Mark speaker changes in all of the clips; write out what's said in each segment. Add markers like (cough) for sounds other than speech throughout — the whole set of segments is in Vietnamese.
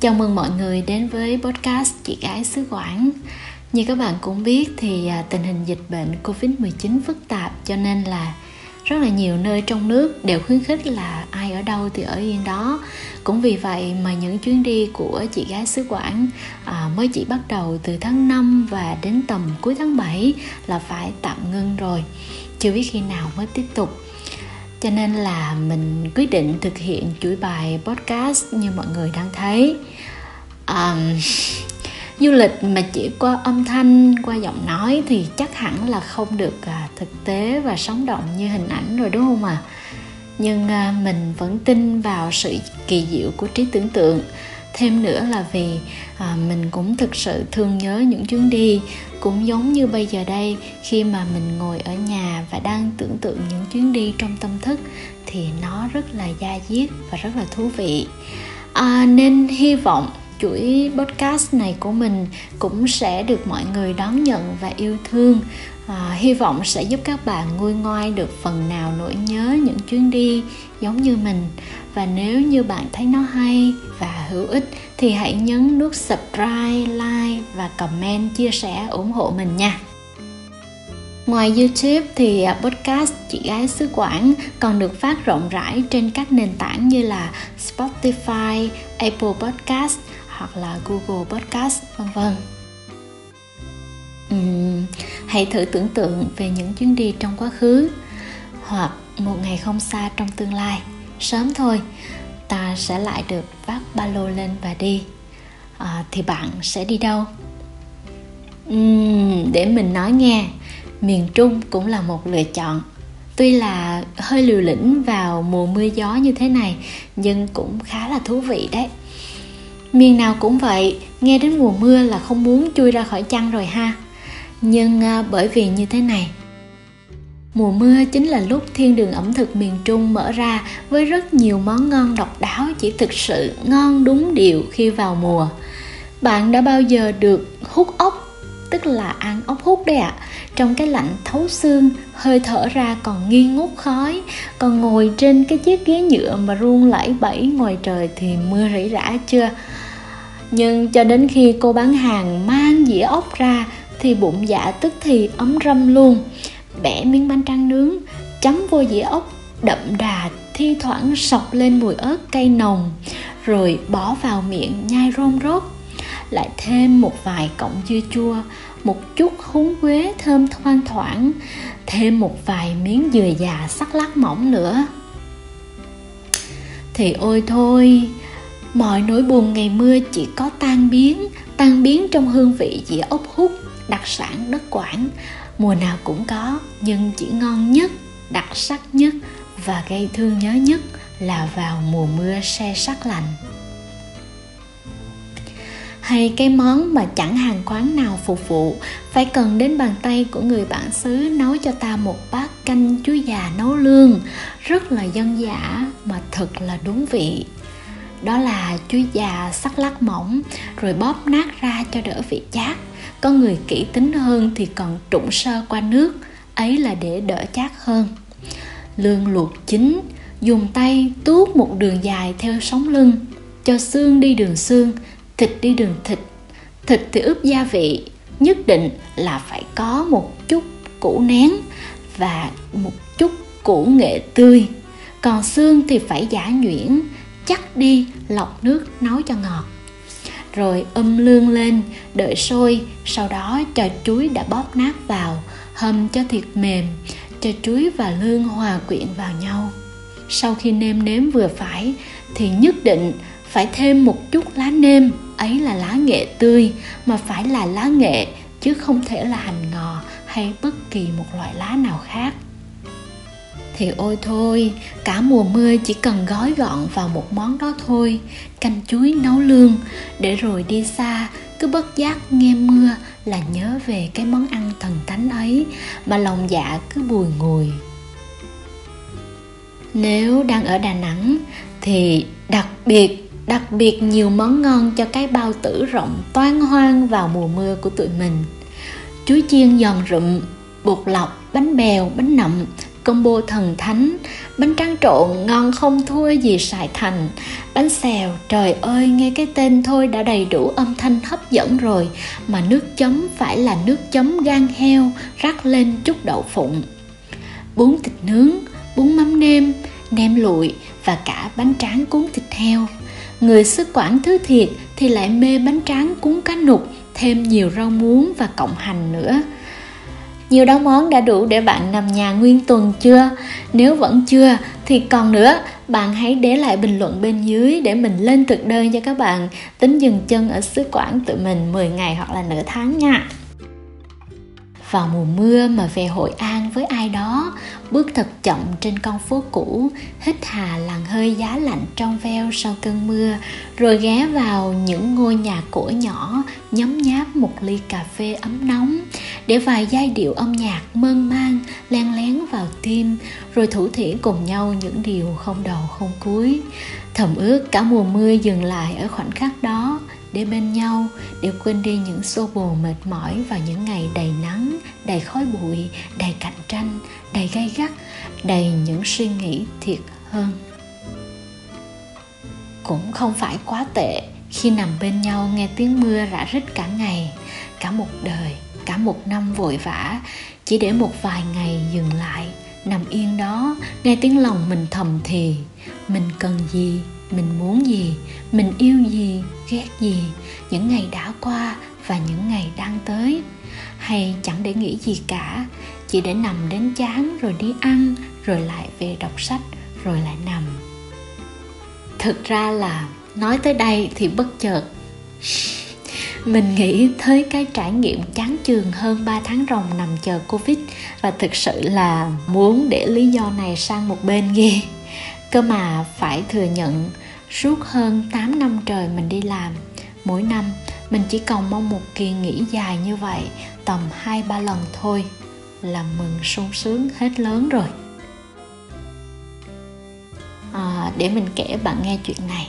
Speaker 1: Chào mừng mọi người đến với podcast Chị Gái xứ Quảng. Như các bạn cũng biết thì à, tình hình dịch bệnh Covid-19 phức tạp cho nên là rất là nhiều nơi trong nước đều khuyến khích là ai ở đâu thì ở yên đó. Cũng vì vậy mà những chuyến đi của chị gái xứ Quảng à, mới chỉ bắt đầu từ tháng 5 và đến tầm cuối tháng 7 là phải tạm ngưng rồi. Chưa biết khi nào mới tiếp tục cho nên là mình quyết định thực hiện chuỗi bài podcast như mọi người đang thấy um, (laughs) du lịch mà chỉ qua âm thanh qua giọng nói thì chắc hẳn là không được à, thực tế và sống động như hình ảnh rồi đúng không ạ à? nhưng mình vẫn tin vào sự kỳ diệu của trí tưởng tượng thêm nữa là vì à, mình cũng thực sự thương nhớ những chuyến đi. Cũng giống như bây giờ đây khi mà mình ngồi ở nhà và đang tưởng tượng những chuyến đi trong tâm thức thì nó rất là da diết và rất là thú vị. À, nên hy vọng chuỗi podcast này của mình cũng sẽ được mọi người đón nhận và yêu thương. À, hy vọng sẽ giúp các bạn nguôi ngoai được phần nào nỗi nhớ những chuyến đi giống như mình và nếu như bạn thấy nó hay và hữu ích thì hãy nhấn nút subscribe, like và comment chia sẻ ủng hộ mình nha. Ngoài YouTube thì à, podcast Chị Gái xứ Quảng còn được phát rộng rãi trên các nền tảng như là Spotify, Apple Podcast hoặc là Google Podcast vân vân. Uhm, hãy thử tưởng tượng về những chuyến đi trong quá khứ hoặc một ngày không xa trong tương lai sớm thôi ta sẽ lại được vác ba lô lên và đi. À, thì bạn sẽ đi đâu? Uhm, để mình nói nghe. Miền trung cũng là một lựa chọn. Tuy là hơi liều lĩnh vào mùa mưa gió như thế này nhưng cũng khá là thú vị đấy. Miền nào cũng vậy nghe đến mùa mưa là không muốn chui ra khỏi chăn rồi ha. Nhưng à, bởi vì như thế này Mùa mưa chính là lúc thiên đường ẩm thực miền Trung mở ra với rất nhiều món ngon độc đáo chỉ thực sự ngon đúng điệu khi vào mùa. Bạn đã bao giờ được hút ốc, tức là ăn ốc hút đấy ạ, à, trong cái lạnh thấu xương, hơi thở ra còn nghi ngút khói, còn ngồi trên cái chiếc ghế nhựa mà run lẩy bẩy ngoài trời thì mưa rỉ rả chưa? Nhưng cho đến khi cô bán hàng mang dĩa ốc ra thì bụng dạ tức thì ấm râm luôn bẻ miếng bánh tráng nướng, chấm vô dĩa ốc, đậm đà, thi thoảng sọc lên mùi ớt cay nồng, rồi bỏ vào miệng nhai rôm rốt. Lại thêm một vài cọng dưa chua, một chút húng quế thơm thoang thoảng, thêm một vài miếng dừa già sắc lát mỏng nữa. Thì ôi thôi, mọi nỗi buồn ngày mưa chỉ có tan biến tan biến trong hương vị dĩa ốc hút, đặc sản đất quảng mùa nào cũng có, nhưng chỉ ngon nhất, đặc sắc nhất và gây thương nhớ nhất là vào mùa mưa se sắc lạnh. Hay cái món mà chẳng hàng quán nào phục vụ, phải cần đến bàn tay của người bản xứ nấu cho ta một bát canh chuối già nấu lương, rất là dân dã mà thật là đúng vị đó là chuối già sắc lát mỏng, rồi bóp nát ra cho đỡ vị chát. Có người kỹ tính hơn thì còn trụng sơ qua nước, ấy là để đỡ chát hơn. Lương luộc chín, dùng tay tuốt một đường dài theo sống lưng, cho xương đi đường xương, thịt đi đường thịt. Thịt thì ướp gia vị, nhất định là phải có một chút củ nén và một chút củ nghệ tươi. Còn xương thì phải giả nhuyễn chắc đi, lọc nước nấu cho ngọt. Rồi âm lương lên, đợi sôi, sau đó cho chuối đã bóp nát vào, hầm cho thịt mềm, cho chuối và lương hòa quyện vào nhau. Sau khi nêm nếm vừa phải, thì nhất định phải thêm một chút lá nêm, ấy là lá nghệ tươi, mà phải là lá nghệ, chứ không thể là hành ngò hay bất kỳ một loại lá nào khác thì ôi thôi, cả mùa mưa chỉ cần gói gọn vào một món đó thôi, canh chuối nấu lương, để rồi đi xa, cứ bất giác nghe mưa là nhớ về cái món ăn thần thánh ấy, mà lòng dạ cứ bùi ngùi. Nếu đang ở đà nẵng thì đặc biệt đặc biệt nhiều món ngon cho cái bao tử rộng toan hoang vào mùa mưa của tụi mình. Chuối chiên giòn rụm, bột lọc bánh bèo, bánh nậm, combo thần thánh, bánh tráng trộn ngon không thua gì sài thành, bánh xèo. Trời ơi, nghe cái tên thôi đã đầy đủ âm thanh hấp dẫn rồi, mà nước chấm phải là nước chấm gan heo rắc lên chút đậu phụng. Bún thịt nướng, bún mắm nêm nem lụi và cả bánh tráng cuốn thịt heo. Người xứ quảng thứ thiệt thì lại mê bánh tráng cuốn cá nục, thêm nhiều rau muống và cộng hành nữa nhiều đó món đã đủ để bạn nằm nhà nguyên tuần chưa? Nếu vẫn chưa thì còn nữa, bạn hãy để lại bình luận bên dưới để mình lên thực đơn cho các bạn tính dừng chân ở xứ Quảng tự mình 10 ngày hoặc là nửa tháng nha vào mùa mưa mà về hội an với ai đó. Bước thật chậm trên con phố cũ, hít hà làn hơi giá lạnh trong veo sau cơn mưa, rồi ghé vào những ngôi nhà cổ nhỏ, nhấm nháp một ly cà phê ấm nóng, để vài giai điệu âm nhạc mơn man len lén vào tim, rồi thủ thỉ cùng nhau những điều không đầu không cuối. Thầm ước cả mùa mưa dừng lại ở khoảnh khắc đó, để bên nhau, để quên đi những xô bồ mệt mỏi vào những ngày đầy nắng đầy khói bụi, đầy cạnh tranh, đầy gay gắt, đầy những suy nghĩ thiệt hơn. Cũng không phải quá tệ khi nằm bên nhau nghe tiếng mưa rã rít cả ngày, cả một đời, cả một năm vội vã. Chỉ để một vài ngày dừng lại, nằm yên đó, nghe tiếng lòng mình thầm thì. Mình cần gì? Mình muốn gì? Mình yêu gì? Ghét gì? Những ngày đã qua và những ngày đang tới hay chẳng để nghĩ gì cả. Chỉ để nằm đến chán rồi đi ăn rồi lại về đọc sách rồi lại nằm. Thực ra là nói tới đây thì bất chợt. Mình nghĩ tới cái trải nghiệm chán chường hơn 3 tháng ròng nằm chờ Covid và thực sự là muốn để lý do này sang một bên ghê. Cơ mà phải thừa nhận suốt hơn 8 năm trời mình đi làm, mỗi năm mình chỉ cần mong một kỳ nghỉ dài như vậy tầm 2-3 lần thôi là mừng sung sướng hết lớn rồi. À, để mình kể bạn nghe chuyện này.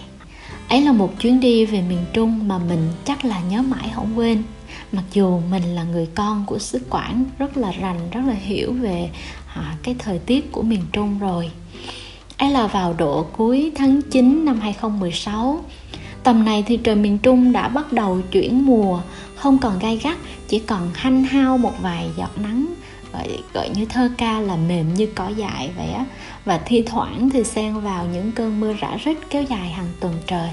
Speaker 1: Ấy là một chuyến đi về miền trung mà mình chắc là nhớ mãi không quên. Mặc dù mình là người con của xứ quảng rất là rành rất là hiểu về à, cái thời tiết của miền trung rồi. Ấy là vào độ cuối tháng 9 năm 2016 tầm này thì trời miền trung đã bắt đầu chuyển mùa không còn gai gắt chỉ còn hanh hao một vài giọt nắng gọi, gọi như thơ ca là mềm như cỏ dại vậy á. Và thi thoảng thì xen vào những cơn mưa rã rít kéo dài hàng tuần trời.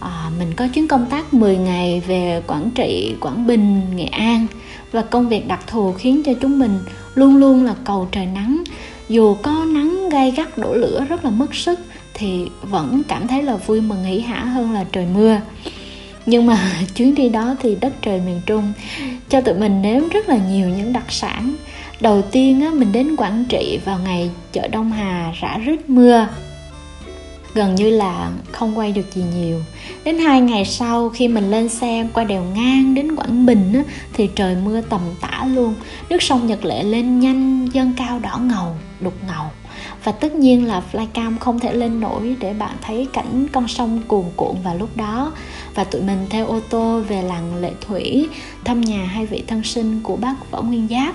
Speaker 1: À, mình có chuyến công tác 10 ngày về Quảng Trị, Quảng Bình, Nghệ An. Và công việc đặc thù khiến cho chúng mình luôn luôn là cầu trời nắng. Dù có nắng gay gắt đổ lửa rất là mất sức thì vẫn cảm thấy là vui mừng hỉ hả hơn là trời mưa. Nhưng mà (laughs) chuyến đi đó thì đất trời miền trung cho tụi mình nếm rất là nhiều những đặc sản. Đầu tiên á, mình đến quảng trị vào ngày chợ đông hà rã rít mưa. Gần như là không quay được gì nhiều. Đến hai ngày sau khi mình lên xe qua đèo ngang đến quảng bình á, thì trời mưa tầm tã luôn. Nước sông nhật lệ lên nhanh dâng cao đỏ ngầu đục ngầu. Và tất nhiên là flycam không thể lên nổi để bạn thấy cảnh con sông cuồn cuộn vào lúc đó. Và tụi mình theo ô tô về làng lệ thủy, thăm nhà hai vị thân sinh của bác võ nguyên giáp.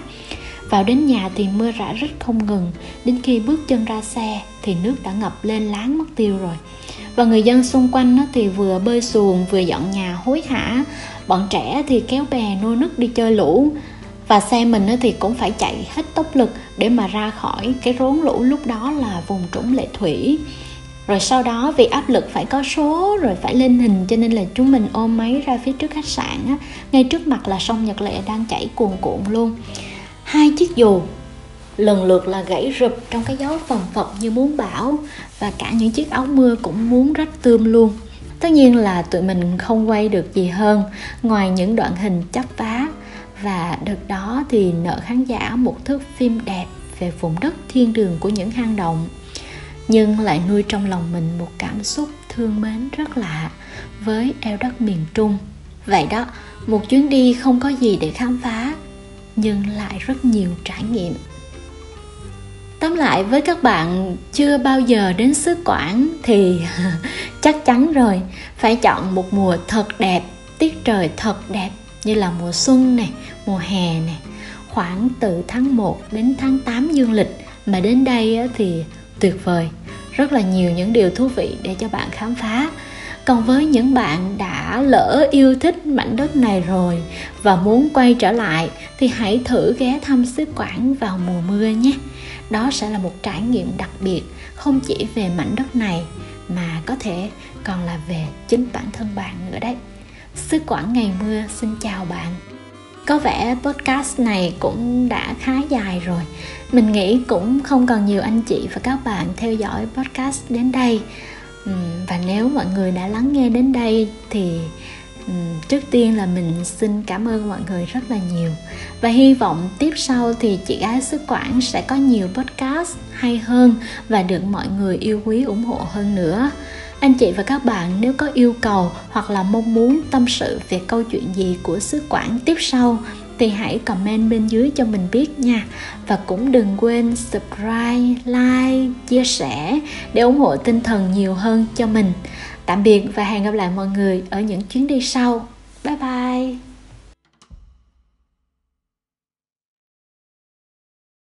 Speaker 1: Vào đến nhà thì mưa rã rít không ngừng. Đến khi bước chân ra xe thì nước đã ngập lên láng mất tiêu rồi. Và người dân xung quanh thì vừa bơi xuồng vừa dọn nhà hối hả. Bọn trẻ thì kéo bè nô nức đi chơi lũ và xe mình thì cũng phải chạy hết tốc lực để mà ra khỏi cái rốn lũ lúc đó là vùng trũng lệ thủy. Rồi sau đó vì áp lực phải có số rồi phải lên hình cho nên là chúng mình ôm máy ra phía trước khách sạn á. Ngay trước mặt là sông nhật lệ đang chảy cuồn cuộn luôn. Hai chiếc dù lần lượt là gãy rụp trong cái gió phần phật như muốn bão và cả những chiếc áo mưa cũng muốn rách tươm luôn. Tất nhiên là tụi mình không quay được gì hơn. Ngoài những đoạn hình chắp vá và đợt đó thì nợ khán giả một thước phim đẹp về vùng đất thiên đường của những hang động. Nhưng lại nuôi trong lòng mình một cảm xúc thương mến rất lạ với eo đất miền trung. Vậy đó, một chuyến đi không có gì để khám phá, nhưng lại rất nhiều trải nghiệm. Tóm lại với các bạn, chưa bao giờ đến xứ quảng thì (laughs) chắc chắn rồi, phải chọn một mùa thật đẹp, tiết trời thật đẹp như là mùa xuân này mùa hè này khoảng từ tháng 1 đến tháng 8 dương lịch mà đến đây thì tuyệt vời. Rất là nhiều những điều thú vị để cho bạn khám phá. Còn với những bạn đã lỡ yêu thích mảnh đất này rồi và muốn quay trở lại thì hãy thử ghé thăm xứ quảng vào mùa mưa nhé. Đó sẽ là một trải nghiệm đặc biệt, không chỉ về mảnh đất này mà có thể còn là về chính bản thân bạn nữa đấy sứ quảng ngày mưa xin chào bạn. Có vẻ podcast này cũng đã khá dài rồi. Mình nghĩ cũng không còn nhiều anh chị và các bạn theo dõi podcast đến đây. Và nếu mọi người đã lắng nghe đến đây thì trước tiên là mình xin cảm ơn mọi người rất là nhiều. Và hy vọng tiếp sau thì chị gái xứ quảng sẽ có nhiều podcast hay hơn và được mọi người yêu quý, ủng hộ hơn nữa anh chị và các bạn, nếu có yêu cầu hoặc là mong muốn tâm sự về câu chuyện gì của sứ quản tiếp sau, thì hãy comment bên dưới cho mình biết nha. Và cũng đừng quên subscribe, like, chia sẻ để ủng hộ tinh thần nhiều hơn cho mình. Tạm biệt và hẹn gặp lại mọi người ở những chuyến đi sau. Bye bye.